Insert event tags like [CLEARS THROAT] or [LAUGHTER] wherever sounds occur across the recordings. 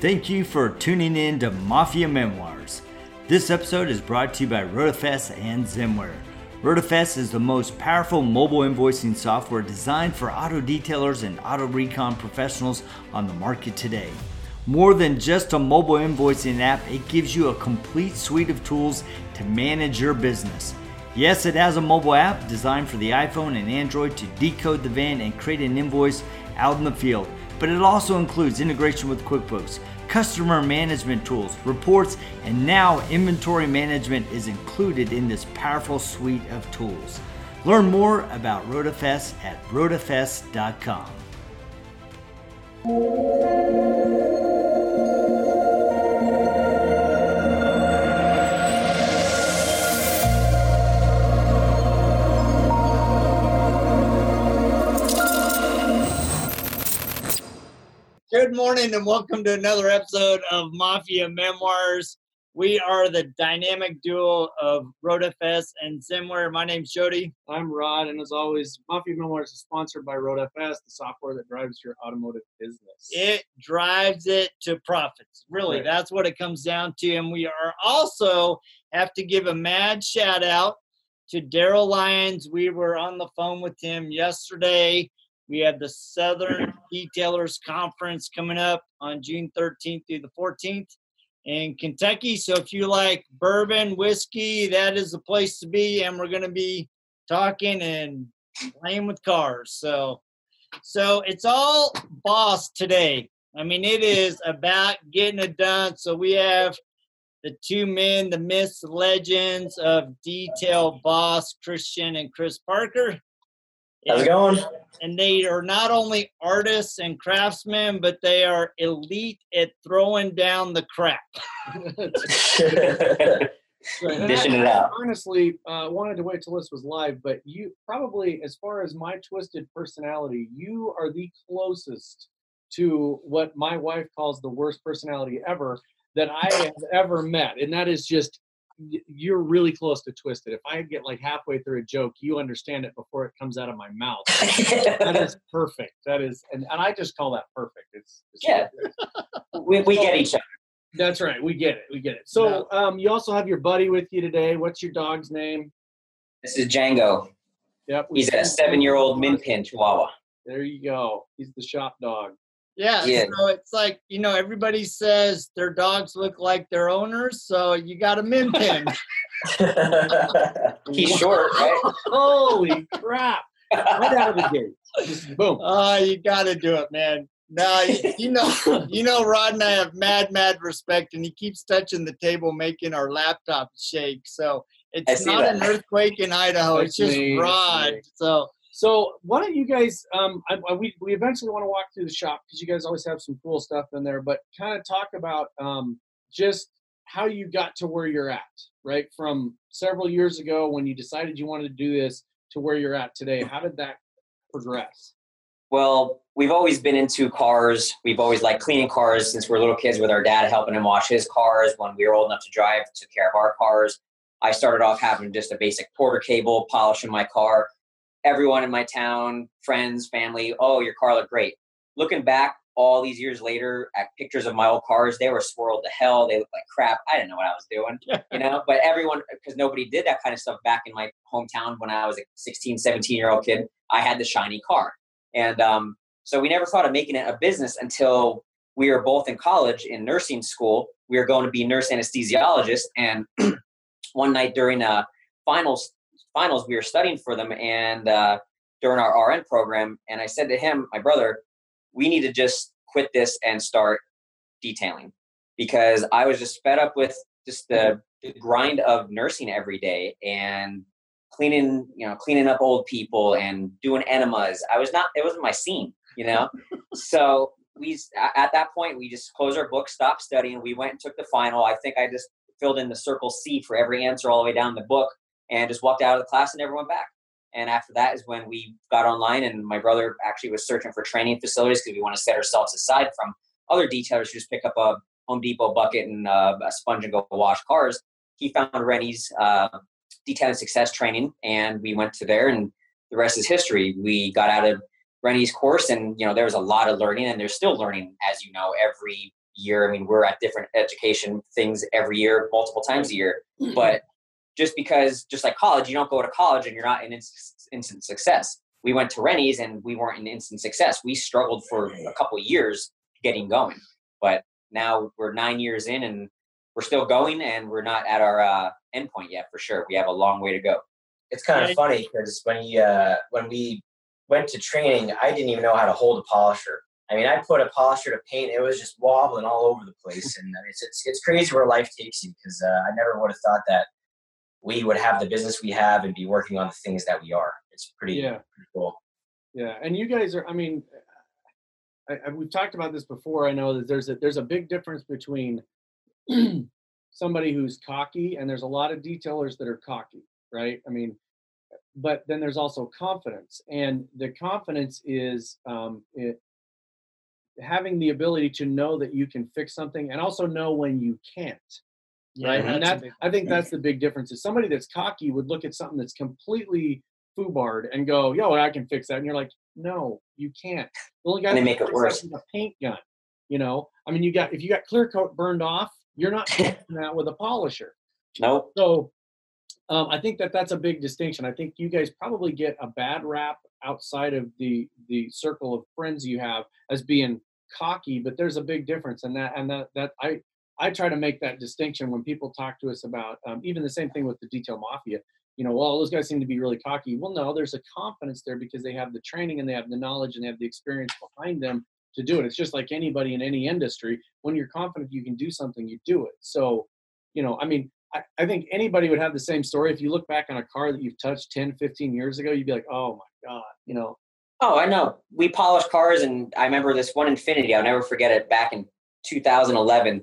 Thank you for tuning in to Mafia Memoirs. This episode is brought to you by RotaFest and Zimware. RotaFest is the most powerful mobile invoicing software designed for auto detailers and auto recon professionals on the market today. More than just a mobile invoicing app, it gives you a complete suite of tools to manage your business. Yes, it has a mobile app designed for the iPhone and Android to decode the VIN and create an invoice out in the field, but it also includes integration with QuickBooks, customer management tools, reports, and now inventory management is included in this powerful suite of tools. Learn more about RotaFest at rotafest.com. Good morning and welcome to another episode of Mafia Memoirs. We are the dynamic duo of RotaFest and Zimware. My name's Jody. I'm Rod, and as always, Mafia Memoirs is sponsored by RotaFest, the software that drives your automotive business. It drives it to profits. Really, Right. that's what it comes down to. And we are also have to give a mad shout out to Daryl Lyons. We were on the phone with him yesterday. We have the Southern Detailers Conference coming up on June 13th through the 14th in Kentucky. So if you like bourbon, whiskey, that is the place to be. And we're going to be talking and playing with cars. So, so it's all boss today. I mean, it is about getting it done. So we have the two men, the myths, legends of detail boss, Christian and Chris Parker. How's it going? And they are not only artists and craftsmen, but they are elite at throwing down the crap. Right, [LAUGHS] [LAUGHS] Dishing it out. Honestly, uh, wanted to wait till this was live, but you probably, as far as my twisted personality, you are the closest to what my wife calls the worst personality ever that I have ever met, and that is just y- you're really close to twisted. If I get like halfway through a joke, you understand it before it comes out of my mouth. that is [LAUGHS] perfect. That is, and, and I just call that perfect. It's, it's Yeah. we, we get each other. That's right. We get it. We get it. So, um, you also have your buddy with you today. What's your dog's name? This is Django. Yep. He's a seven-year-old min pin chihuahua. There you go. He's the shop dog. Yeah, Yeah. so it's like, you know, everybody says their dogs look like their owners, so you got a min pin. [LAUGHS] He's short, right? [LAUGHS] Holy crap! Right out of the gate. Just boom. Oh, you got to do it, man. No, you, you know, you know, Rod and I have mad, mad respect, and he keeps touching the table, making our laptop shake. So it's not that. an earthquake in Idaho; That's it's just me, Rod. me. So So, why don't you guys? Um, I, I, we we eventually want to walk through the shop because you guys always have some cool stuff in there. But kind of talk about um, just how you got to where you're at, right? From several years ago when you decided you wanted to do this to where you're at today. How did that progress? Well, we've always been into cars. We've always liked cleaning cars since we are little kids with our dad helping him wash his cars. When we were old enough to drive, took care of our cars. I started off having just a basic porter cable, polishing my car. Everyone in my town, friends, family, oh, your car looked great. Looking back all these years later at pictures of my old cars, they were swirled to hell. They looked like crap. I didn't know what I was doing, [LAUGHS] you know, but everyone, because nobody did that kind of stuff back in my hometown when I was a 16, 17 year old kid, I had the shiny car. And um, so we never thought of making it a business until we were both in college in nursing school. We were going to be nurse anesthesiologists. And [CLEARS THROAT] one night during a finals, finals, we were studying for them and uh, during our RN program. And I said to him, my brother, we need to just quit this and start detailing because I was just fed up with just the, the grind of nursing every day and cleaning, you know, cleaning up old people and doing enemas. I was not, it wasn't my scene, you know? [LAUGHS] so we, at that point, we just closed our book, stopped studying. We went and took the final. I think I just filled in the circle C for every answer all the way down the book and just walked out of the class and never went back. And after that is when we got online, and my brother actually was searching for training facilities because we want to set ourselves aside from other detailers who just pick up a Home Depot bucket and uh, a sponge and go wash cars. He found Renny's uh, detailing success training, and we went to there, and the rest is history. We got out of Renny's course, and you know there was a lot of learning, and there's still learning, as you know, every year. I mean, we're at different education things every year, multiple times a year. Mm-hmm. But just because, just like college, you don't go to college and you're not in instant, instant success. We went to Renny's and we weren't in instant success. We struggled for a couple years getting going, but now we're nine years in and we're still going and we're not at our uh, endpoint yet for sure. We have a long way to go. It's kind of funny because when you, uh, when we went to training, I didn't even know how to hold a polisher. I mean, I put a polisher to paint; it was just wobbling all over the place, [LAUGHS] and it's it's, it's crazy where life takes you. Because uh, I never would have thought that we would have the business we have and be working on the things that we are. It's pretty, Yeah. pretty cool. Yeah, and you guys are. I mean, I, I, we've talked about this before. I know that there's a there's a big difference between [CLEARS THROAT] somebody who's cocky, and there's a lot of detailers that are cocky, right? I mean, but then there's also confidence, and the confidence is um, it, having the ability to know that you can fix something, and also know when you can't. Right, and that big- I think that's the big difference. Is somebody that's cocky would look at something that's completely foobarred and go, "Yo, I can fix that," and you're like, "No, you can't." The only guy And they make it worse. is a paint gun. You know, I mean, you got if you got clear coat burned off, you're not [LAUGHS] fixing that with a polisher. Nope. So, um, I think that that's a big distinction. I think you guys probably get a bad rap outside of the the circle of friends you have as being cocky, but there's a big difference, and that and that that I I try to make that distinction when people talk to us about um, even the same thing with the detail mafia. You know, well, those guys seem to be really cocky. Well, no, there's a confidence there because they have the training and they have the knowledge and they have the experience behind them to do it. It's just like anybody in any industry. When you're confident you can do something, you do it. So, you know, I mean, I, I think anybody would have the same story. If you look back on a car that you've touched 10, 15 years ago, you'd be like, oh my God, you know, Oh, I know. We polish cars, and I remember this one Infiniti. I'll never forget it. Back in 2011,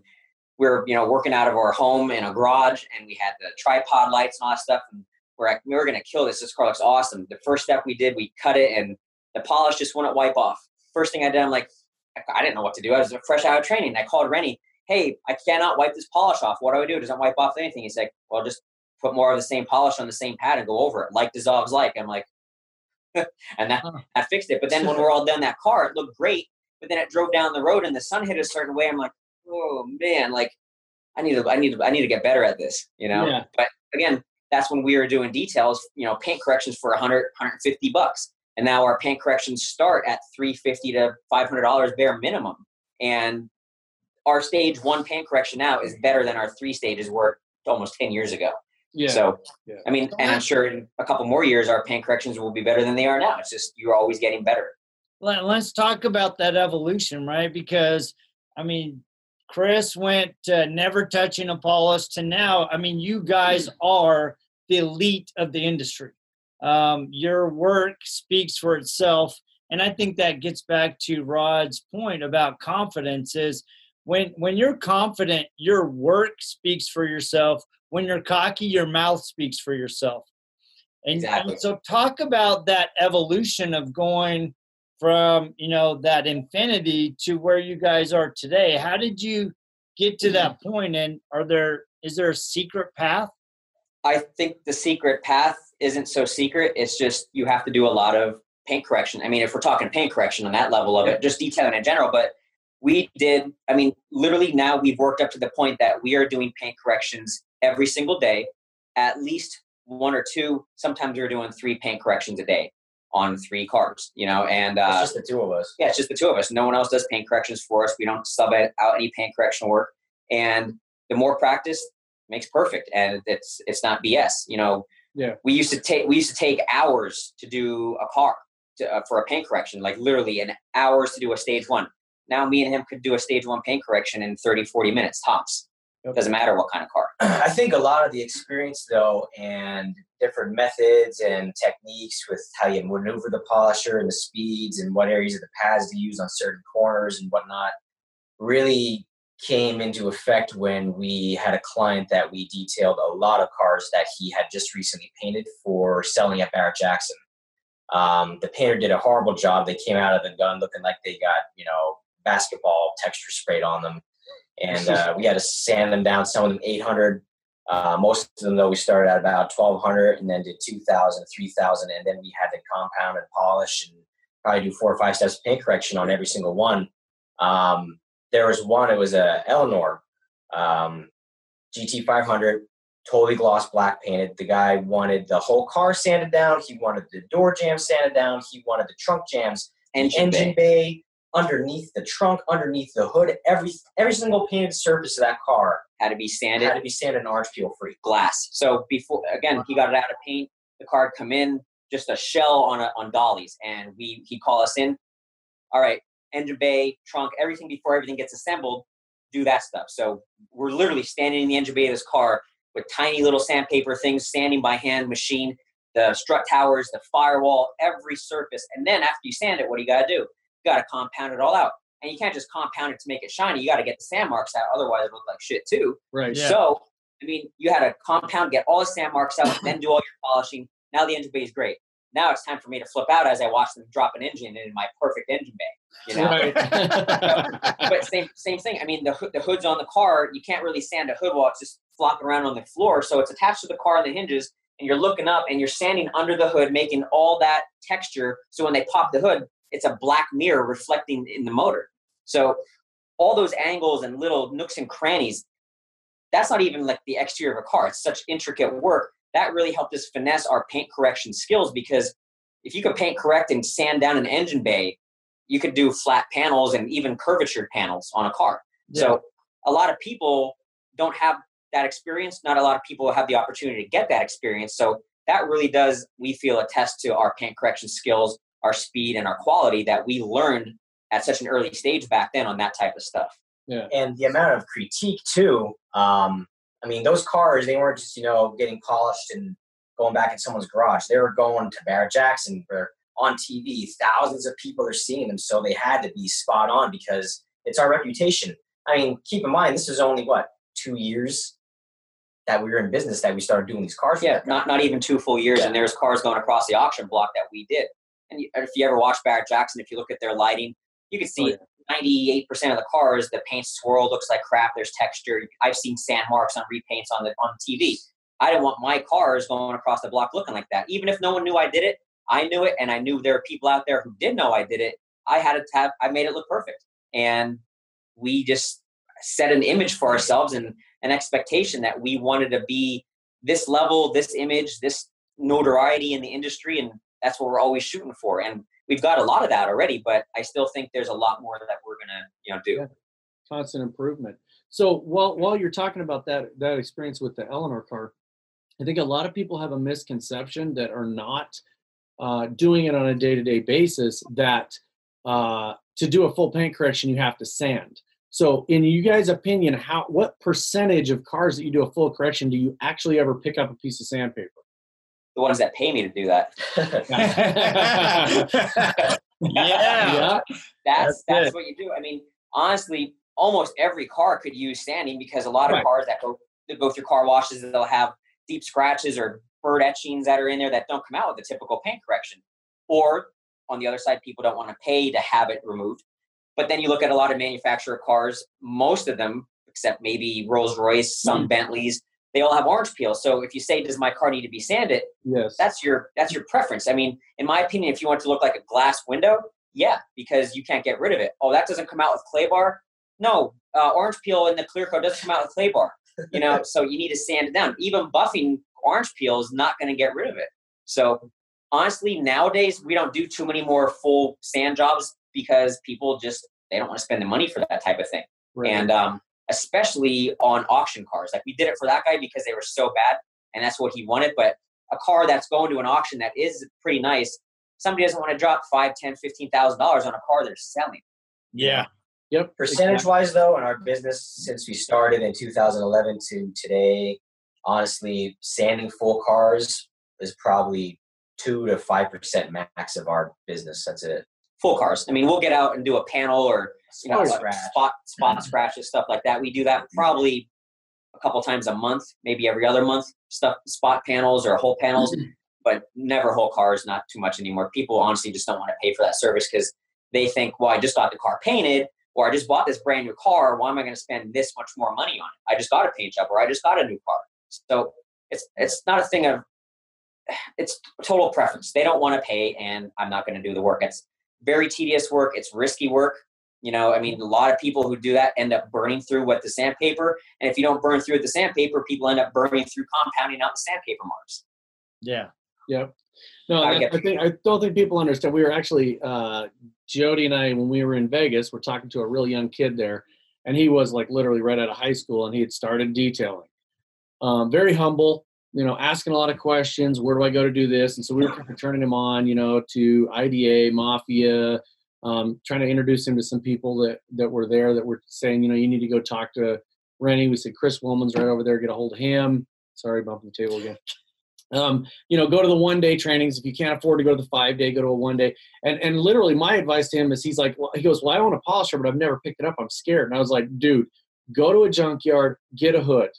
we were you know working out of our home in a garage, and we had the tripod lights and all that stuff. And we're like, we were gonna kill this. This car looks awesome. The first step we did, we cut it, and the polish just wouldn't wipe off. First thing I did, I'm like, I didn't know what to do. I was fresh out of training. I called Renny. Hey, I cannot wipe this polish off. What do I do? It doesn't wipe off anything. He's like, well, just put more of the same polish on the same pad and go over it. Like dissolves like. I'm like, [LAUGHS] and that that fixed it. But then when [LAUGHS] we're all done that car, it looked great. But then it drove down the road and the sun hit a certain way. I'm like, oh man, like I need to, I need to, I need to get better at this, you know. Yeah. But again, that's when we were doing details, you know, paint corrections for 100, 150 bucks, and now our paint corrections start at 350 to 500 dollars bare minimum. And our stage one paint correction now is better than our three stages were almost 10 years ago. yeah. So, yeah. I mean, and I'm sure in a couple more years, our paint corrections will be better than they are now. It's just you're always getting better. Let, let's talk about that evolution, right? Because I mean, Chris went to never touching a polish to now. I mean, you guys are the elite of the industry. Um, your work speaks for itself, and I think that gets back to Rod's point about confidence. Is when when you're confident, your work speaks for yourself. When you're cocky, your mouth speaks for yourself. And, and Exactly. so, talk about that evolution of going from you know that Infiniti to where you guys are today how did you get to that mm-hmm. point and are there is there a secret path I think the secret path isn't so secret. It's just you have to do a lot of paint correction. I mean, if we're talking paint correction on that level of it, just detailing in general, but we did, I mean, literally now we've worked up to the point that we are doing paint corrections every single day, at least one or two. Sometimes we're doing three paint corrections a day on three cars, you know, and uh, it's just the two of us. yeah, it's just the two of us. No one else does paint corrections for us. We don't sub out any paint correction work. And the more practice makes perfect, and it's it's not BS. You know, Yeah. We used to take we used to take hours to do a car to, uh, for a paint correction, like literally an hours to do a stage one. Now me and him could do a stage one paint correction in 30, 40 minutes tops. Yep. Doesn't matter what kind of car. [CLEARS THROAT] I think a lot of the experience, though, and different methods and techniques with how you maneuver the polisher and the speeds and what areas of the pads to use on certain corners and whatnot really came into effect when we had a client that we detailed a lot of cars that he had just recently painted for selling at Barrett Jackson. Um, the painter did a horrible job. They came out of the gun looking like they got, you know, basketball texture sprayed on them and uh, we had to sand them down. Some of them 800. Uh, most of them, though, we started at about 1200 and then did 2000, 3000, and then we had to compound and polish and probably do four or five steps of paint correction on every single one. Um, there was one. It was a Eleanor um, GT500, totally gloss black painted. The guy wanted the whole car sanded down. He wanted the door jambs sanded down. He wanted the trunk jambs, Engine, engine bay. Underneath the trunk, underneath the hood. Every every single painted surface of that car had to be sanded. had to be sanded and orange peel free. glass. So before again, he got it out of paint. The car would come in just a shell on a, on dollies, and we he'd call us in. All right, engine bay, trunk, everything before everything gets assembled. Do that stuff. So we're literally standing in the engine bay of this car with tiny little sandpaper things, sanding by hand, machine, the strut towers, the firewall, every surface. And then after you sand it, what do you got to do? You got to compound it all out. And you can't just compound it to make it shiny. You got to get the sand marks out, otherwise it look like shit too. Right. Yeah. So, I mean, you had to compound, get all the sand marks out, then do all your polishing. Now the engine bay is great. Now it's time for me to flip out as I watch them drop an engine in my perfect engine bay. You know, Right. [LAUGHS] but same same thing. I mean, the the hood's on the car. You can't really sand a hood while it's just flopping around on the floor. So it's attached to the car on the hinges, and you're looking up and you're sanding under the hood, making all that texture. So when they pop the hood, it's a black mirror reflecting in the motor. So all those angles and little nooks and crannies, that's not even like the exterior of a car. It's such intricate work. That really helped us finesse our paint correction skills because if you could paint correct and sand down an engine bay, you could do flat panels and even curvatured panels on a car. So a lot of people don't have that experience. Not a lot of people have the opportunity to get that experience. So that really does, we feel, attest to our paint correction skills, our speed, and our quality that we learned at such an early stage back then on that type of stuff. Yeah. and the amount of critique too. Um, I mean, those cars they weren't just you know getting polished and going back in someone's garage. They were going to Barrett Jackson or on TV. Thousands of people are seeing them, so they had to be spot on because it's our reputation. I mean, keep in mind this is only what two years that we were in business that we started doing these cars. Yeah, not not even two full years, and there's cars going across the auction block that we did. And if you ever watch Barrett Jackson, if you look at their lighting, you can see oh, ninety-eight percent of the cars, the paint swirl looks like crap. There's texture. I've seen sand marks on repaints on the on TV. I didn't want my cars going across the block looking like that. Even if no one knew I did it, I knew it, and I knew there were people out there who did know I did it. I had to have. I made it look perfect, and we just set an image for ourselves and an expectation that we wanted to be this level, this image, this notoriety in the industry, and that's what we're always shooting for. And we've got a lot of that already, but I still think there's a lot more that we're gonna, you know, do. Yeah. constant improvement. So while while you're talking about that that experience with the Eleanor car, I think a lot of people have a misconception that are not uh, doing it on a day to day basis that uh, to do a full paint correction you have to sand. So in you guys' opinion, how what percentage of cars that you do a full correction do you actually ever pick up a piece of sandpaper? The ones that pay me to do that. [LAUGHS] yeah. yeah. That's That's that's, what you do. I mean, honestly, almost every car could use sanding because a lot of Right. cars that go that go through car washes, they'll have deep scratches or bird etchings that are in there that don't come out with the typical paint correction. Or on the other side, people don't want to pay to have it removed. But then you look at a lot of manufacturer cars, most of them, except maybe Rolls Royce, some hmm. Bentleys, they all have orange peel. So if you say, "Does my car need to be sanded?" Yes. that's your that's your preference. I mean, in my opinion, if you want to look like a glass window, yeah, because you can't get rid of it. Oh, that doesn't come out with clay bar. No, uh, orange peel in the clear coat doesn't come out with clay bar. You know, [LAUGHS] so you need to sand it down. Even buffing orange peel is not going to get rid of it. So honestly, nowadays we don't do too many more full sand jobs because people just they don't want to spend the money for that type of thing Right. and um, especially on auction cars. Like we did it for that guy because they were so bad, and that's what he wanted. But a car that's going to an auction that is pretty nice, somebody doesn't want to drop five, ten, fifteen thousand dollars on a car they're selling. Yeah. yep. Percentage wise, though, in our business since we started in 2011 to today, honestly, sanding full cars is probably two to five percent max of our business. That's it. Full cars. I mean, we'll get out and do a panel or you know scratch. spot spot scratches stuff like that. We do that probably a couple times a month, maybe every other month. Stuff spot panels or whole panels, mm-hmm. but never whole cars. Not too much anymore. People honestly just don't want to pay for that service because they think, well, I just got the car painted, or I just bought this brand new car. Why am I going to spend this much more money on it? I just got a paint job, or I just got a new car. So it's it's not a thing of [SIGHS] it's total preference. They don't want to pay, and I'm not going to do the work. It's very tedious work. It's risky work. You know, I mean, a lot of people who do that end up burning through what the sandpaper, and if you don't burn through the sandpaper, people end up burning through compounding out the sandpaper marks. Yeah. Yep. No, I I, think I don't think people understand. We were actually uh, Jody and I when we were in Vegas. We're talking to a real young kid there, and he was like literally right out of high school, and he had started detailing. Um, very humble, you know, asking a lot of questions. Where do I go to do this? And so we were kind of turning him on, you know, to IDA, Mafia, um, trying to introduce him to some people that that were there that were saying, you know, you need to go talk to Renny. We said Chris Willman's right over there. Get a hold of him. Sorry, bumping the table again um, you know, go to the one day trainings. If you can't afford to go to the five day, go to a one day. And and literally, my advice to him is, he's like, well, he goes, well, I own a polisher, but I've never picked it up. I'm scared. And I was like, dude, go to a junkyard, get a hood,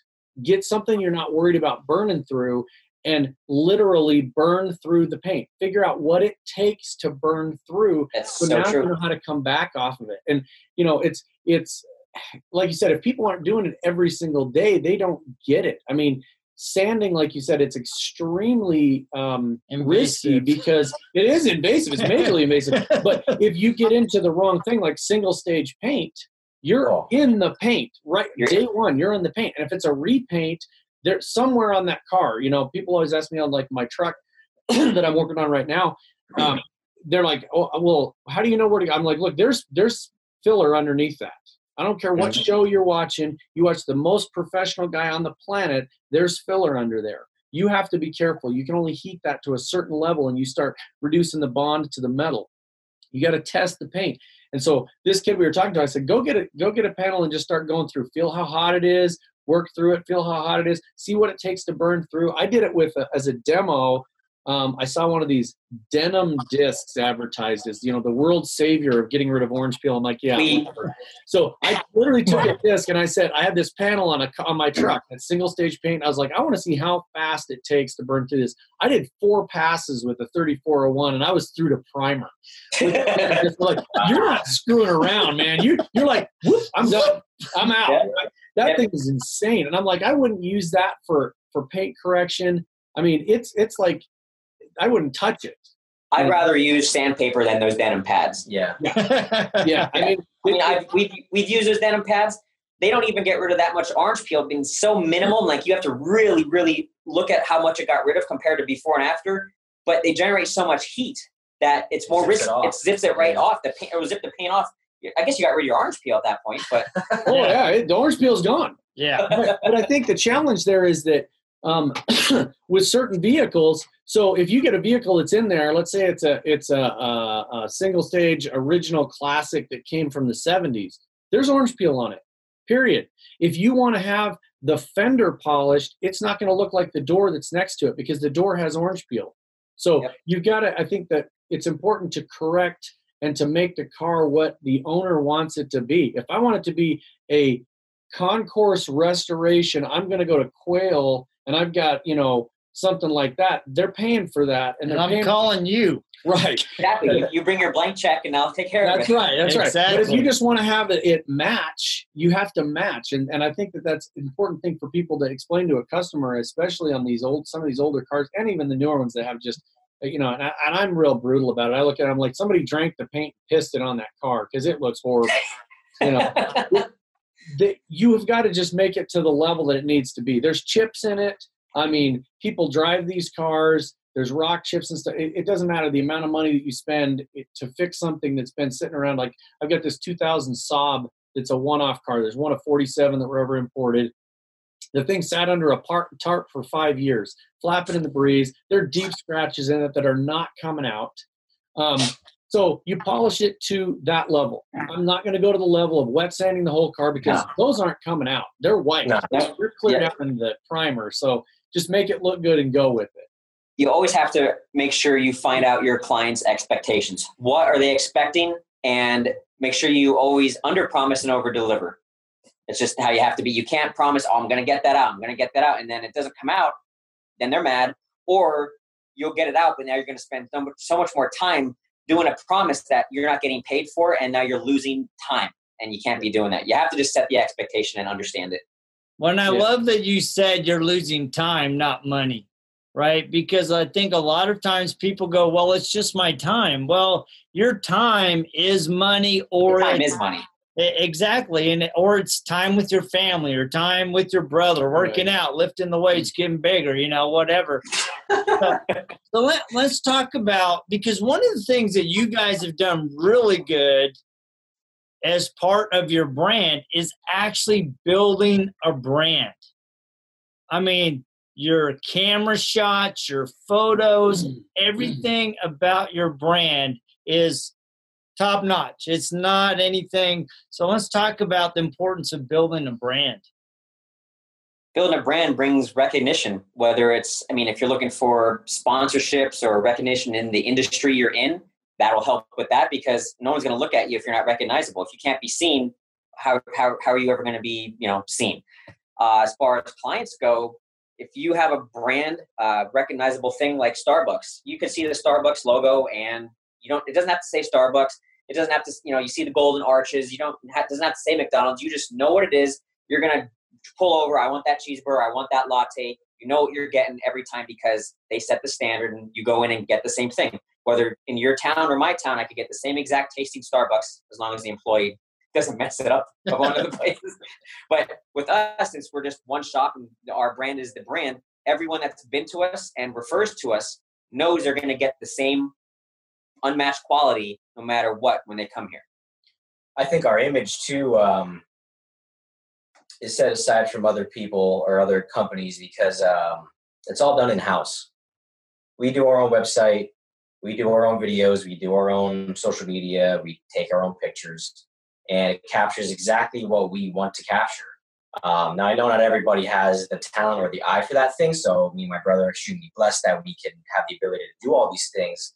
get something you're not worried about burning through, and literally burn through the paint. Figure out what it takes to burn through. That's So, so, now you know how to come back off of it. And you know, it's it's [SIGHS] like you said, if people aren't doing it every single day, they don't get it. I mean, sanding, like you said, it's extremely um, risky because it is invasive. It's majorly invasive. [LAUGHS] But if you get into the wrong thing, like single stage paint, you're Oh. in the paint right You're- day one. You're in the paint, and if it's a repaint, there's somewhere on that car. You know, people always ask me on like my truck [CLEARS THROAT] that I'm working on right now. Um, they're like, "Oh, well, how do you know where to go?" I'm like, "Look, there's there's filler underneath that. I don't care what show you're watching. You watch the most professional guy on the planet. There's filler under there. You have to be careful. You can only heat that to a certain level, and you start reducing the bond to the metal. You got to test the paint. And so this kid we were talking to, I said, "Go get it. Go get a panel and just start going through. Feel how hot it is. Work through it. Feel how hot it is. See what it takes to burn through." I did it with a, as a demo. Um, I saw one of these denim discs advertised as you know the world savior of getting rid of orange peel. I'm like, yeah. Whatever. So I literally took a disc and I said, I had this panel on a on my truck, that single stage paint. I was like, I want to see how fast it takes to burn through this. I did four passes with the 3401, and I was through to primer. Like you're not screwing around, man. You you're like, whoop, I'm [LAUGHS] done. I'm out. Yeah. That Yeah. thing is insane, and I'm like, I wouldn't use that for for paint correction. I mean, it's it's like I wouldn't touch it. I'd rather use sandpaper than those denim pads. Yeah. Yeah, [LAUGHS] I mean, I mean, I've, we've, we've used those denim pads. They don't even get rid of that much orange peel, being so minimal. Like you have to really, really look at how much it got rid of compared to before and after. But they generate so much heat that it's more Zips it risky. It, zips it right Yeah. off. The paint, or zip the paint off. I guess you got rid of your orange peel at that point, but [LAUGHS] oh yeah, it, the orange peel's gone. yeah. but, but I think the challenge there is that um, [CLEARS THROAT] with certain vehicles. So if you get a vehicle that's in there, let's say it's a it's a, a, a single stage original classic that came from the '70s. There's orange peel on it. Period. If you want to have the fender polished, it's not going to look like the door that's next to it because the door has orange peel. So Yep. you've got to. I think that it's important to correct and to make the car what the owner wants it to be. If I want it to be a concourse restoration i'm going to go to quail and i've got you know something like that they're paying for that and And I'm paying calling you. right [LAUGHS] exactly. you, you bring your blank check and I'll take care of it. that's right that's right but if you just want to have it, it match you have to match and, and i think that that's an important thing for people to explain to a customer especially on these old some of these older cars and even the newer ones that have just you know and, I, and i'm real brutal about it i look at it i'm like somebody drank the paint and pissed it on that car because it looks horrible [LAUGHS] you know that you have got to just make it to the level that it needs to be. There's chips in it. I mean, people drive these cars. There's rock chips and stuff. It, it doesn't matter the amount of money that you spend it, to fix something that's been sitting around. Like I've got this 2000 Saab that's a one-off car. There's one of 47 that were ever imported. The thing sat under a tarp for five years, flapping in the breeze. There are deep scratches in it that are not coming out. Um, so you polish it to that level. I'm not going to go to the level of wet sanding the whole car because those aren't coming out. They're white. No. They're cleared Yeah. out in the primer. So just make it look good and go with it. you always have to make sure you find out your client's expectations. What are they expecting? And make sure you always under promise and over deliver. It's just how you have to be. You can't promise, oh, I'm going to get that out. I'm going to get that out. And then it doesn't come out. Then they're mad. Or you'll get it out, but now you're going to spend so much, so much more time doing a promise that you're not getting paid for. And now you're losing time. And you can't be doing that. You have to just set the expectation and understand it. Well, and I Yeah. love that you said you're losing time, not money. right? Because I think a lot of times people go, well, it's just my time. Well, your time is money or time is money. Exactly. And or it's time with your family or time with your brother, working right. out, lifting the weights, getting bigger, you know, whatever. so, [LAUGHS] so let, let's talk about because one of the things that you guys have done really good as part of your brand is actually building a brand. I mean, your camera shots, your photos, mm-hmm. everything about your brand is top notch. It's not anything. So let's talk about the importance of building a brand. Building a brand brings recognition, whether it's, I mean, if you're looking for sponsorships or recognition in the industry you're in, that'll help with that because no one's going to look at you if you're not recognizable. If you can't be seen, how, how, how are you ever going to be, you know, seen? Uh, as far as clients go, if you have a brand uh, recognizable thing like Starbucks, you can see the Starbucks logo and you don't, it doesn't have to say Starbucks. It doesn't have to, you know, you see the golden arches. You don't, it doesn't have to say McDonald's. You just know what it is. You're going to pull over. I want that cheeseburger. I want that latte. You know what you're getting every time because they set the standard and you go in and get the same thing. Whether in your town or my town, I could get the same exact tasting Starbucks as long as the employee doesn't mess it up of one of the [LAUGHS] places. But with us, since we're just one shop and our brand is the brand, everyone that's been to us and refers to us knows they're going to get the same unmatched quality no matter what when they come here. I think our image too um, is set aside from other people or other companies because um, it's all done in house. We do our own website, we do our own videos, we do our own social media, we take our own pictures, and it captures exactly what we want to capture. Um, now I know not everybody has the talent or the eye for that thing, so me and my brother are extremely blessed that we can have the ability to do all these things.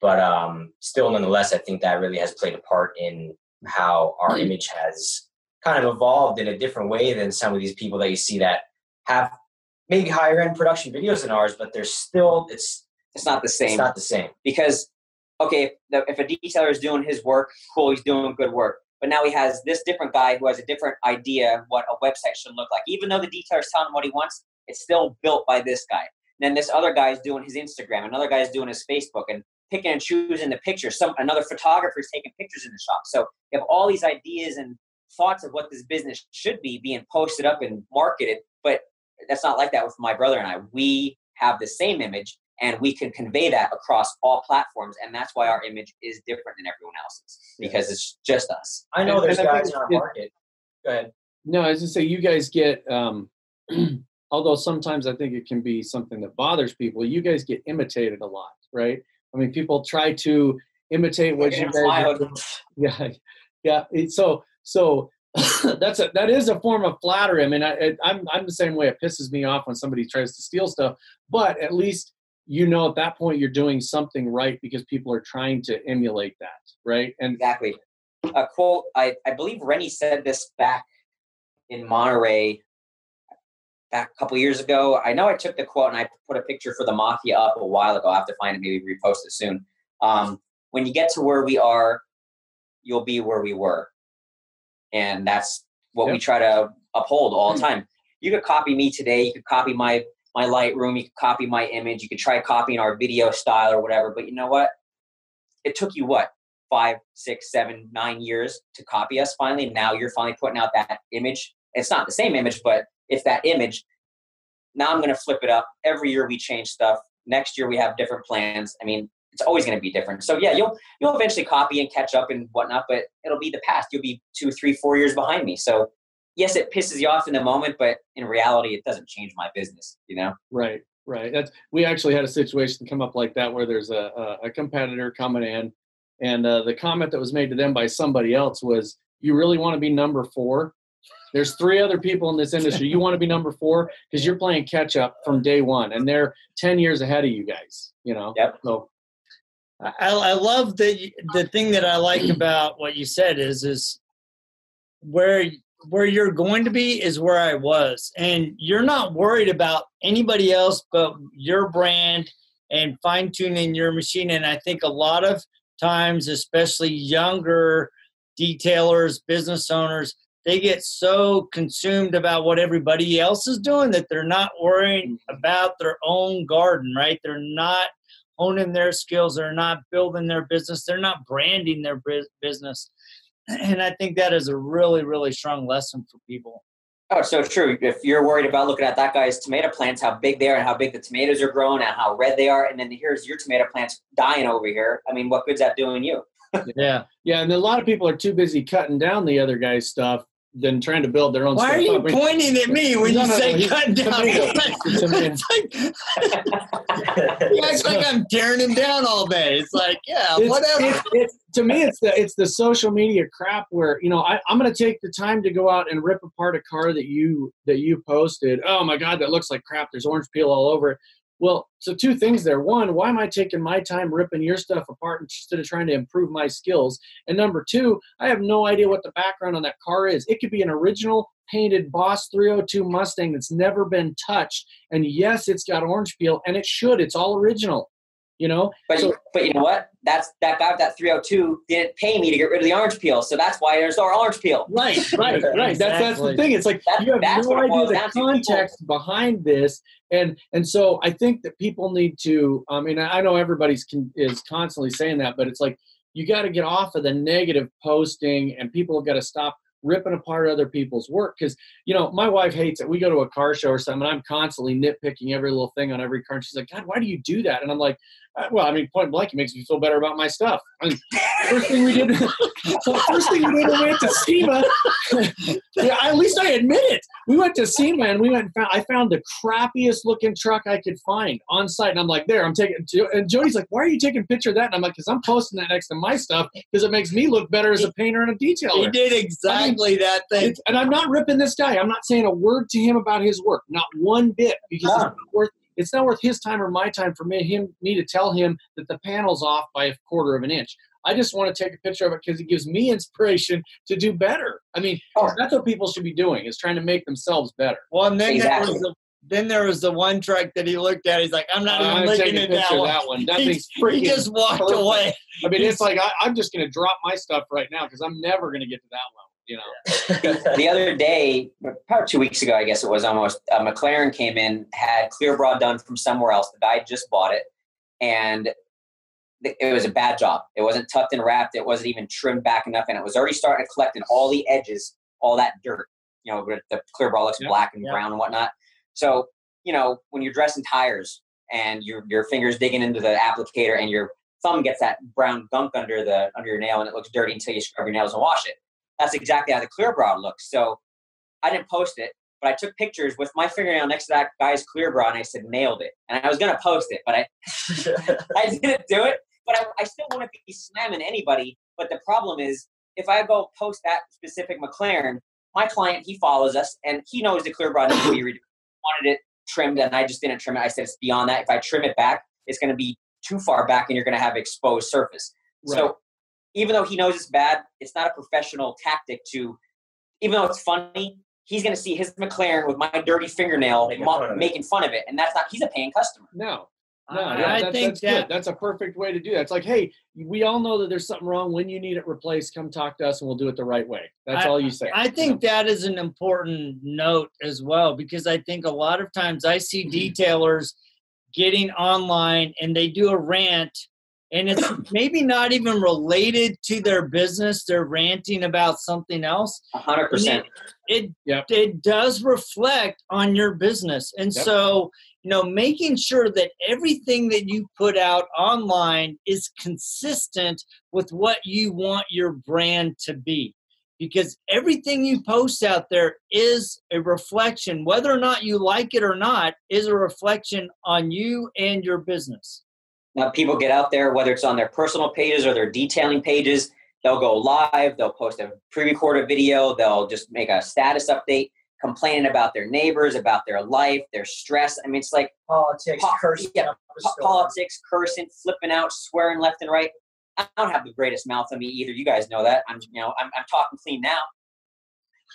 But um, still, nonetheless, I think that really has played a part in how our mm-hmm. image has kind of evolved in a different way than some of these people that you see that have maybe higher end production videos than ours, but they're still it's it's not the same. It's not the same because okay, if a detailer is doing his work, cool, he's doing good work. But now he has this different guy who has a different idea what a website should look like. Even though the detailer is telling him what he wants, it's still built by this guy. And then this other guy is doing his Instagram, another guy is doing his Facebook, and picking and choosing the pictures. Some another photographer is taking pictures in the shop. So you have all these ideas and thoughts of what this business should be being posted up and marketed. But that's not like that with my brother and I. We have the same image and we can convey that across all platforms and that's why our image is different than everyone else's because it's just us i know there's guys in our market go ahead no i was just say you guys get um, [CLEARS THROAT] although sometimes i think it can be something that bothers people you guys get imitated a lot right i mean people try to imitate what you guys [LAUGHS] yeah yeah so so [LAUGHS] that's a that is a form of flattery. I mean, I, I'm I'm the same way. It pisses me off when somebody tries to steal stuff, but at least you know at that point you're doing something right because people are trying to emulate that, right? And exactly. A quote I I believe Renny said this back in Monterey back a couple years ago. I know I took the quote and I put a picture for the mafia up a while ago. I have to find it, maybe repost it soon. Um, when you get to where we are, you'll be where we were and that's what yep. we try to uphold all the hmm. time. You could copy me today. You could copy my my Lightroom. You could copy my image. You could try copying our video style or whatever. But you know what? It took you what five, six, seven, nine years to copy us. Finally, now you're finally putting out that image. It's not the same image, but if that image. Now I'm going to flip it up. Every year we change stuff. Next year we have different plans. I mean, it's always going to be different. So yeah, you'll you'll eventually copy and catch up and whatnot, but it'll be the past. You'll be two, three, four years behind me. So yes, it pisses you off in the moment, but in reality, it doesn't change my business. You know? Right, right. That's we actually had a situation come up like that where there's a a, a competitor coming in, and uh, the comment that was made to them by somebody else was, "You really want to be number four? There's three other people in this industry. You want to be number four because you're playing catch up from day one, and they're ten years ahead of you guys. You know. Yep. So I, I love the the thing that I like [CLEARS THROAT] about what you said is is where where you're going to be is where I was, and you're not worried about anybody else but your brand and fine tuning your machine. And I think a lot of times, especially younger detailers, business owners, they get so consumed about what everybody else is doing that they're not worrying mm-hmm. about their own garden, right? They're not honing their skills, they're not building their business, they're not branding their business. [CLEARS THROAT] And I think that is a really, really strong lesson for people. Oh, so true. If you're worried about looking at that guy's tomato plants, how big they are and how big the tomatoes are growing and how red they are, and then here's your tomato plants dying over here. I mean, what good's that doing you? [LAUGHS] yeah. Yeah, and a lot of people are too busy cutting down the other guy's stuff than trying to build their own. Why are you up. Pointing at me when No, you no, no, say he's- cut down? It's like, [LAUGHS] he acts like I'm tearing him down all day. It's like, yeah, it's, whatever. it's, it's, to me, it's the it's the social media crap where you know I, I'm going to take the time to go out and rip apart a car that you that you posted. Oh my god, that looks like crap. There's orange peel all over it. Well, so two things there. One, why am I taking my time ripping your stuff apart instead of trying to improve my skills? And number two, I have no idea what the background on that car is. It could be an original painted Boss 302 Mustang that's never been touched. And yes, it's got orange peel, and it should. It's all original. You know, But So- but you know what? That's that guy with that 302 didn't pay me to get rid of the orange peel, so that's why there's our orange peel. Right, right, right. That's that's the thing. It's like That- you have that's no what it boils idea the to. People- context behind this, and and so I think that people need to. I mean, I know everybody's con- is constantly saying that, but it's like you got to get off of the negative posting, and people have got to stop ripping apart other people's work because you know my wife hates it we go to a car show or something and i'm constantly nitpicking every little thing on every car and she's like god why do you do that and i'm like "Uh, well i mean point blank it makes me feel better about my stuff I mean, first thing we did [LAUGHS] first thing we did when we went to SEMA [LAUGHS] yeah, at least I admit it. We went to SEMA and we went and found, I found the crappiest looking truck I could find on site. And I'm like, there, I'm taking, and Jody's like, why are you taking a picture of that? And I'm like, because I'm posting that next to my stuff because it makes me look better as a painter and a detailer. He did exactly that thing. And I'm not ripping this guy. I'm not saying a word to him about his work, not one bit, because it's No. not worth. It's not worth his time or my time for me him me to tell him that the panel's off by a quarter of an inch. I just want to take a picture of it because it gives me [LAUGHS] inspiration to do better. I mean, Oh. that's what people should be doing is trying to make themselves better. Well, and then there was the then there was the one truck that he looked at. He's like, I'm not I'm even looking taking a at that one. that one. That [LAUGHS] He- he just walked perfect. away. I mean, it's like I, I'm just going to drop my stuff right now because I'm never going to get to that level. You know, [LAUGHS] the other day, about two weeks ago, I guess it was almost, a McLaren came in, had clear bra done from somewhere else. The guy just bought it, and it was a bad job. It wasn't tucked and wrapped. It wasn't even trimmed back enough, and it was already starting to collect in all the edges, all that dirt. You know, the clear bra looks Yeah, black and yeah. brown and whatnot. So, you know, when you're dressing tires and your your fingers digging into the applicator and your thumb gets that brown gunk under the under your nail and it looks dirty until you scrub your nails and wash it that's exactly how the clear bra looks. So I didn't post it, but I took pictures with my fingernail next to that guy's clear bra and I said, nailed it. And I was going to post it, but I, [LAUGHS] I didn't do it. But I, I still wouldn't be slamming anybody. But the problem is, if I go post that specific McLaren, my client, he follows us and he knows the clear bra needs to be wanted it trimmed and I just didn't trim it. I said, it's beyond that. If I trim it back, it's going to be too far back and you're going to have exposed surface. Right. So even though he knows it's bad, it's not a professional tactic to, even though it's funny, he's going to see his McLaren with my dirty fingernail Making fun of it. making fun of it. And that's not, he's a paying customer. no, no, I, yeah, I that- think that's that good. That's a perfect way to do that. It's like, hey, we all know that there's something wrong. When you need it replaced, come talk to us, and we'll do it the right way. That's all you say. I think that is an important note as well because I think a lot of times I see Mm-hmm. detailers getting online and they do a rant and it's [COUGHS] maybe not even related to their business. They're ranting about something else. Hundred percent. It Yep. it does reflect on your business. And Yep. so, you know, making sure that everything that you put out online is consistent with what you want your brand to be. Because everything you post out there is a reflection, whether or not you like it or not, is a reflection on you and your business. Now people get out there, whether it's on their personal pages or their detailing pages, they'll go live, they'll post a pre-recorded video, they'll just make a status update, complaining about their neighbors, about their life, their stress. I mean, it's like Politics, Po- cursing yeah, po- politics, cursing, flipping out, swearing left and right. I don't have the greatest mouth on me either. You guys know that. I'm, you know, I'm, I'm talking clean now.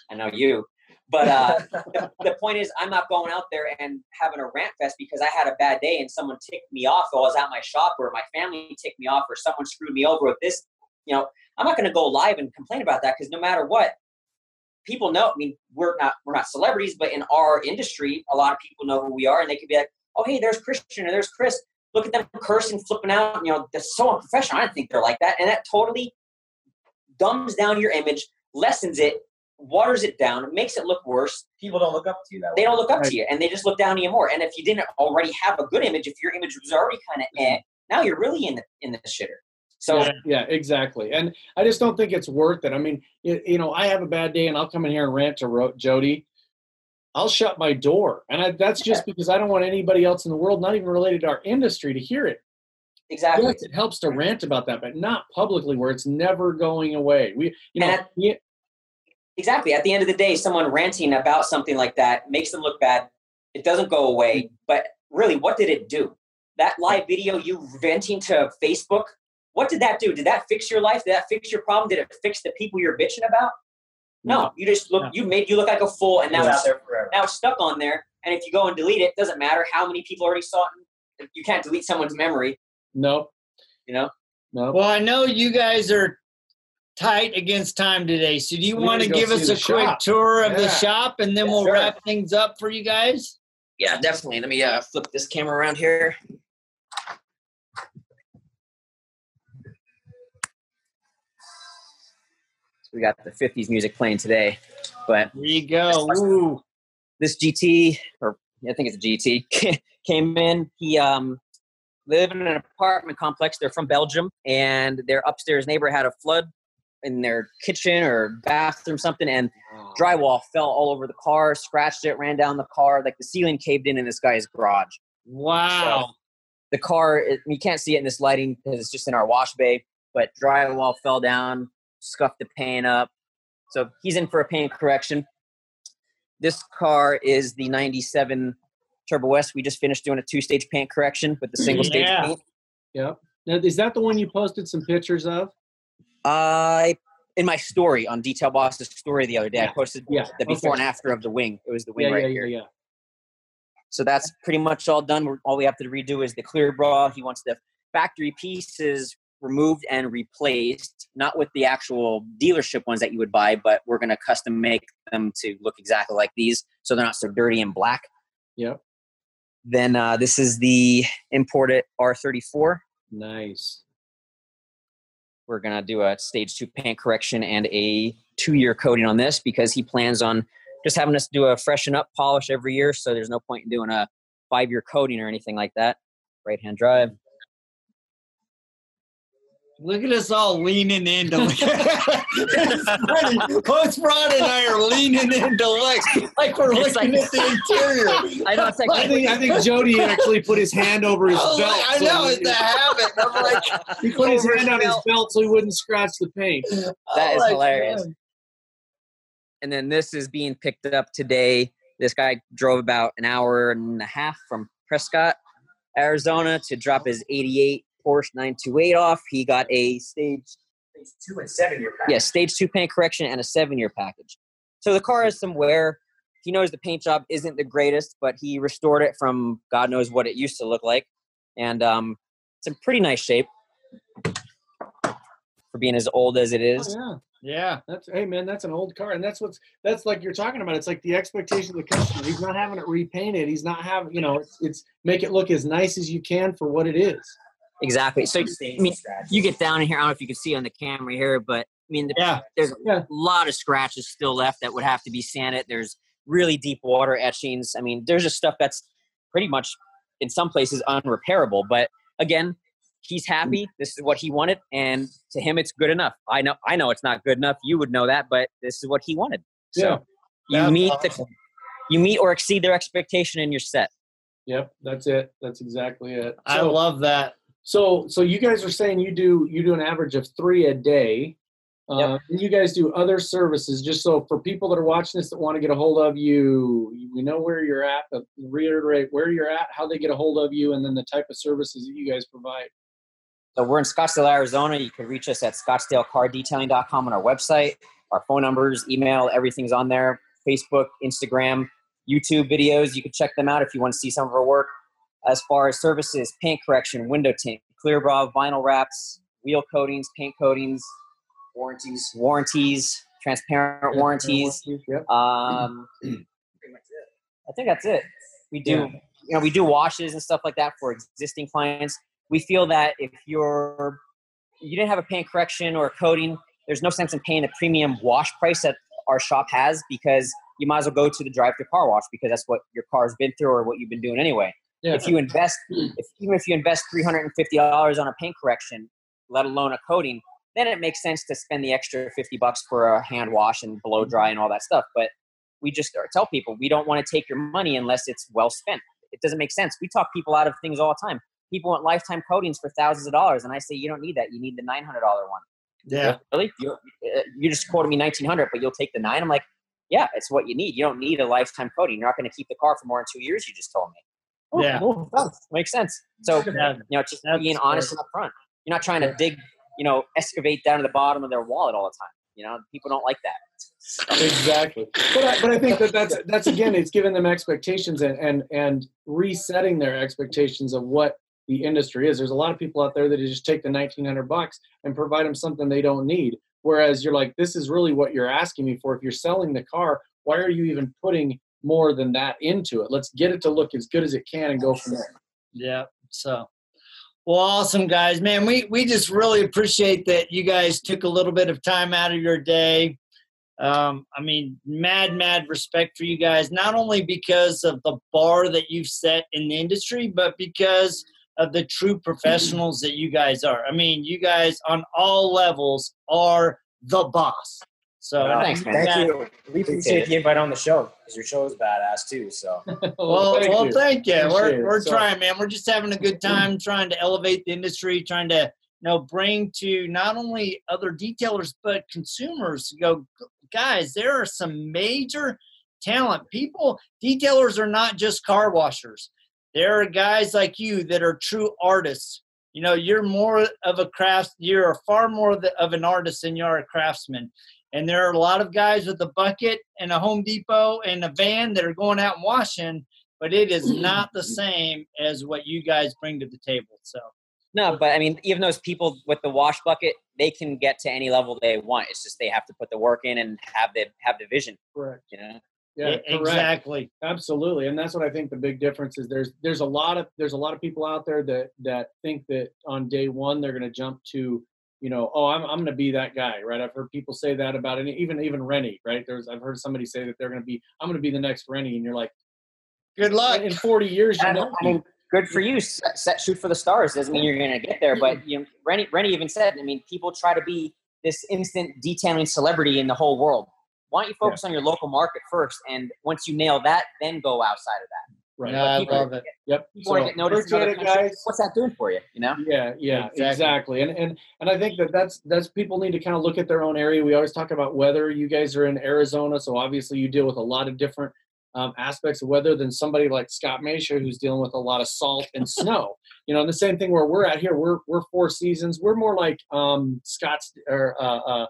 I know you, but uh, the, [LAUGHS] the point is, I'm not going out there and having a rant fest because I had a bad day and someone ticked me off while I was at my shop, or my family ticked me off, or someone screwed me over with this. You know, I'm not going to go live and complain about that because no matter what, people know. I mean, we're not we're not celebrities, but in our industry, a lot of people know who we are, and they could be like, "Oh, hey, there's Christian or there's Chris. Look at them cursing, flipping out. You know, that's so unprofessional. I don't think they're like that." And that totally dumbs down your image, lessens it, waters it down, makes it look worse. People don't look up to you that way. They don't look up Right. to you, and they just look down to you more. And if you didn't already have a good image, if your image was already kind of eh, now you're really in the in the shitter. So yeah, yeah, exactly. And I just don't think it's worth it. I mean, you, you know, I have a bad day and I'll come in here and rant to Ro- Jody. I'll shut my door. And I, that's just because I don't want anybody else in the world, not even related to our industry, to hear it. exactly. Yes, it helps to rant about that, but not publicly where it's never going away. We, you know, And at- yeah, exactly. At the end of the day someone ranting about something like that makes them look bad. It doesn't go away. Mm-hmm. But really what did it do? That live video you venting to facebook what did that do? Did that fix your life? Did that fix your problem? Did it fix the people you're bitching about? No. Mm-hmm. You just look you made you look like a fool and now It's out there forever. now it's stuck on there. And if you go and delete it doesn't matter how many people already saw it. You can't delete someone's memory. Nope, you know? Nope. Well, I know you guys are tight against time today, so do you want to give us a quick shop. tour of the shop, and then Yeah, we'll sure. wrap things up for you guys? yeah definitely let me uh, flip this camera around here So we got the 50s music playing today but There you go. Ooh. this gt or i think it's a gt [LAUGHS] came in he um lived in an apartment complex they're from belgium and their upstairs neighbor had a flood in their kitchen or bathroom something and drywall fell all over the car scratched it ran down the car like the ceiling caved in in this guy's garage Wow. the car it, you can't see it in this lighting because it's just in our wash bay but drywall fell down scuffed the paint up so he's in for a paint correction this car is the 97 turbo s we just finished doing a two stage paint correction with the single stage Yeah. paint Yep. Now, is that the one you posted some pictures of? I in my story on detail boss's story the other day i posted Yeah. the before okay. and after of the wing it was the wing Yeah, right yeah, here yeah, yeah. So that's pretty much all done. We're- All we have to redo is the clear bra. He wants the factory pieces removed and replaced, not with the actual dealership ones that you would buy, but we're going to custom make them to look exactly like these so they're not so dirty and black. Yep. Then uh, this is the imported R34. Nice. We're going to do a stage two paint correction and a two year coating on this because he plans on just having us do a freshen up polish every year. So there's no point in doing a five year coating or anything like that. Right hand drive. Look at us all leaning into [LAUGHS] [LAUGHS] it's funny. Both Rod and I are leaning into like, like we're It's looking like- at the interior. [LAUGHS] I know it's like I think I think Jody actually put his hand over his oh, I belt. like, I know he- it's a habit. I'm like, He put his hand on his belt. belt so he wouldn't scratch the paint. Oh that oh is hilarious. God. and then this is being picked up today. This guy drove about an hour and a half from Prescott, Arizona, to drop his '88 Porsche 928 off. He got a stage, It's two and seven year package. yeah, stage two paint correction and a seven-year package. So the car has some wear. He knows the paint job isn't the greatest, but he restored it from God knows what it used to look like, and um, it's in pretty nice shape for being as old as it is. Oh, yeah. Yeah. That's hey man, that's an old car, and that's what's that's like you're talking about. It's like the expectation of the customer. He's not having it repainted. He's not having you know it's, it's make it look as nice as you can for what it is. Exactly. So I mean, you get down in here. I don't know if you can see on the camera here, but I mean, the, Yeah. there's a lot of scratches still left that would have to be sanded. There's really deep water etchings. I mean, there's just stuff that's pretty much in some places unrepairable. But again, he's happy. Mm. This is what he wanted, and to him, it's good enough. I know. I know it's not good enough. You would know that, but this is what he wanted. So Yeah. you meet awesome. the you meet or exceed their expectation, and you're set. Yep, that's it. That's exactly it. I love that. So, so you guys are saying you do you do an average of three a day. Uh, Yep. and you guys do other services. Just so for people that are watching this that want to get a hold of you, we know where you're at. But reiterate where you're at, how they get a hold of you, and then the type of services that you guys provide. So we're in Scottsdale, Arizona. You can reach us at scottsdalecardetailing.com on our website. Our phone numbers, email, everything's on there. Facebook, Instagram, YouTube videos. You can check them out if you want to see some of our work. As far as services, paint correction, window tint, clear bra, vinyl wraps, wheel coatings, paint coatings, warranties, warranties. transparent warranties. Yep. Um, I think that's it. We do, Yeah. you know, we do washes and stuff like that for existing clients. We feel that if you're you didn't have a paint correction or a coating, there's no sense in paying the premium wash price that our shop has because you might as well go to the drive-through car wash because that's what your car's been through or what you've been doing anyway. Yeah. If you invest, if, even if you invest three hundred and fifty dollars on a paint correction, let alone a coating, then it makes sense to spend the extra fifty bucks for a hand wash and blow dry and all that stuff. But we just tell people we don't want to take your money unless it's well spent. It doesn't make sense. We talk people out of things all the time. People want lifetime coatings for thousands of dollars, and I say you don't need that. You need the nine hundred dollar one. Yeah. Really? You uh, you just quoted me nineteen hundred, but you'll take the nine. I'm like, yeah, it's what you need. You don't need a lifetime coating. You're not going to keep the car for more than two years. You just told me. Oh, Yeah. well, makes sense. So Yeah. Uh, you know, just That's being honest and upfront. You're not trying to dig, you know, excavate down to the bottom of their wallet all the time. You know, people don't like that. exactly but I, but I think that that's that's again it's giving them expectations and and and resetting their expectations of what the industry is there's a lot of people out there that just take the 1900 bucks and provide them something they don't need whereas you're like this is really what you're asking me for if you're selling the car why are you even putting more than that into it let's get it to look as good as it can and go from there Yeah. So, well, awesome, guys. Man, we we just really appreciate that you guys took a little bit of time out of your day. Um, I mean, mad, mad respect for you guys, not only because of the bar that you've set in the industry, but because of the true professionals that you guys are. I mean, you guys on all levels are the boss. So, Well, um, thanks, man. Yeah. Thank you. We appreciate the invite on the show because your show is badass too. So [LAUGHS] [LAUGHS] Well, thank well, you. thank you. We're we're So- trying, man. We're just having a good time mm-hmm. trying to elevate the industry, trying to you know bring to not only other detailers but consumers. to Go, guys. There are some major talent people. Detailers are not just car washers. There are guys like you that are true artists. You know, you're more of a craft. You're far more of an artist than you are a craftsman. And there are a lot of guys with a bucket and a Home Depot and a van that are going out and washing, but it is mm-hmm. not the same as what you guys bring to the table. So, No, but I mean, even those people with the wash bucket, they can get to any level they want. It's just they have to put the work in and have the have the vision. correct You know. yeah correct. exactly. Absolutely, and that's what I think the big difference is. There's there's a lot of there's a lot of people out there that that think that on day one they're going to jump to, you know, oh I'm I'm going to be that guy, right? I've heard people say that about any even even Renny, right? There's I've heard somebody say that they're going to be I'm going to be the next Renny, and you're like, Good luck. in 40 years, you know, I mean, good for you. Set, set shoot for the stars doesn't mean you're going to get there, but you know, Renny, Renny even said, I mean, people try to be this instant detailing celebrity in the whole world. Why don't you focus on your local market first, and once you nail that, then go outside of that. Right? Yeah, I people- love it. Yep. People want get noticed in appreciate it, guys. What's that doing for you? You know. Yeah, yeah, Exactly. exactly. And and and I think that that's that's people need to kind of look at their own area. We always talk about weather. You guys are in Arizona, so obviously you deal with a lot of different um, aspects of weather than somebody like Scott Masha, who's dealing with a lot of salt and [LAUGHS] snow. You know, and the same thing where we're at here. We're we're four seasons. We're more like um, Scott's or uh, uh,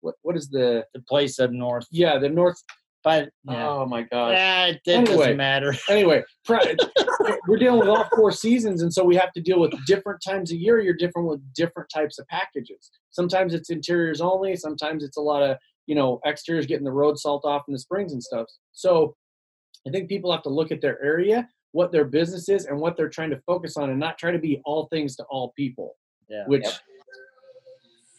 what what is the The place up north, yeah the north. But yeah, Oh my god, yeah it, Anyway. doesn't matter. [LAUGHS] anyway, we're dealing with all four seasons, and so we have to deal with different times a year. You're different with different types of packages. Sometimes it's interiors only. Sometimes it's a lot of you know exteriors getting the road salt off in the springs and stuff. So I think people have to look at their area, what their business is, and what they're trying to focus on, and not try to be all things to all people. Yeah. Which Yep.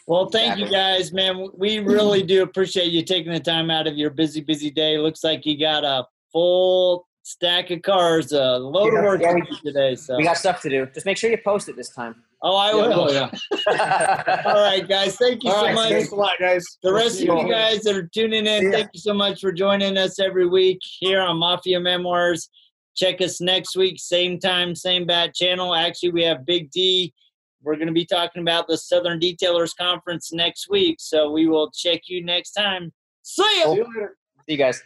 Well, thank you guys, man. We really do appreciate you taking the time out of your busy, busy day. Looks like you got a full stack of cars, a load of Yeah, work yeah, we- today. So, We got stuff to do. Just make sure you post it this time. oh, I will. well, yeah. [LAUGHS] All right, guys. Thank you All so right, much. thanks a lot, guys. The We'll rest of you later. guys that are tuning in, thank you so much for joining us every week here on Mafia Memoirs. Check us next week, same time, same bat channel. Actually, we have Big D. We're going to be talking about the Southern Detailers Conference next week, so we will check you next time. See ya. See you later. See you guys.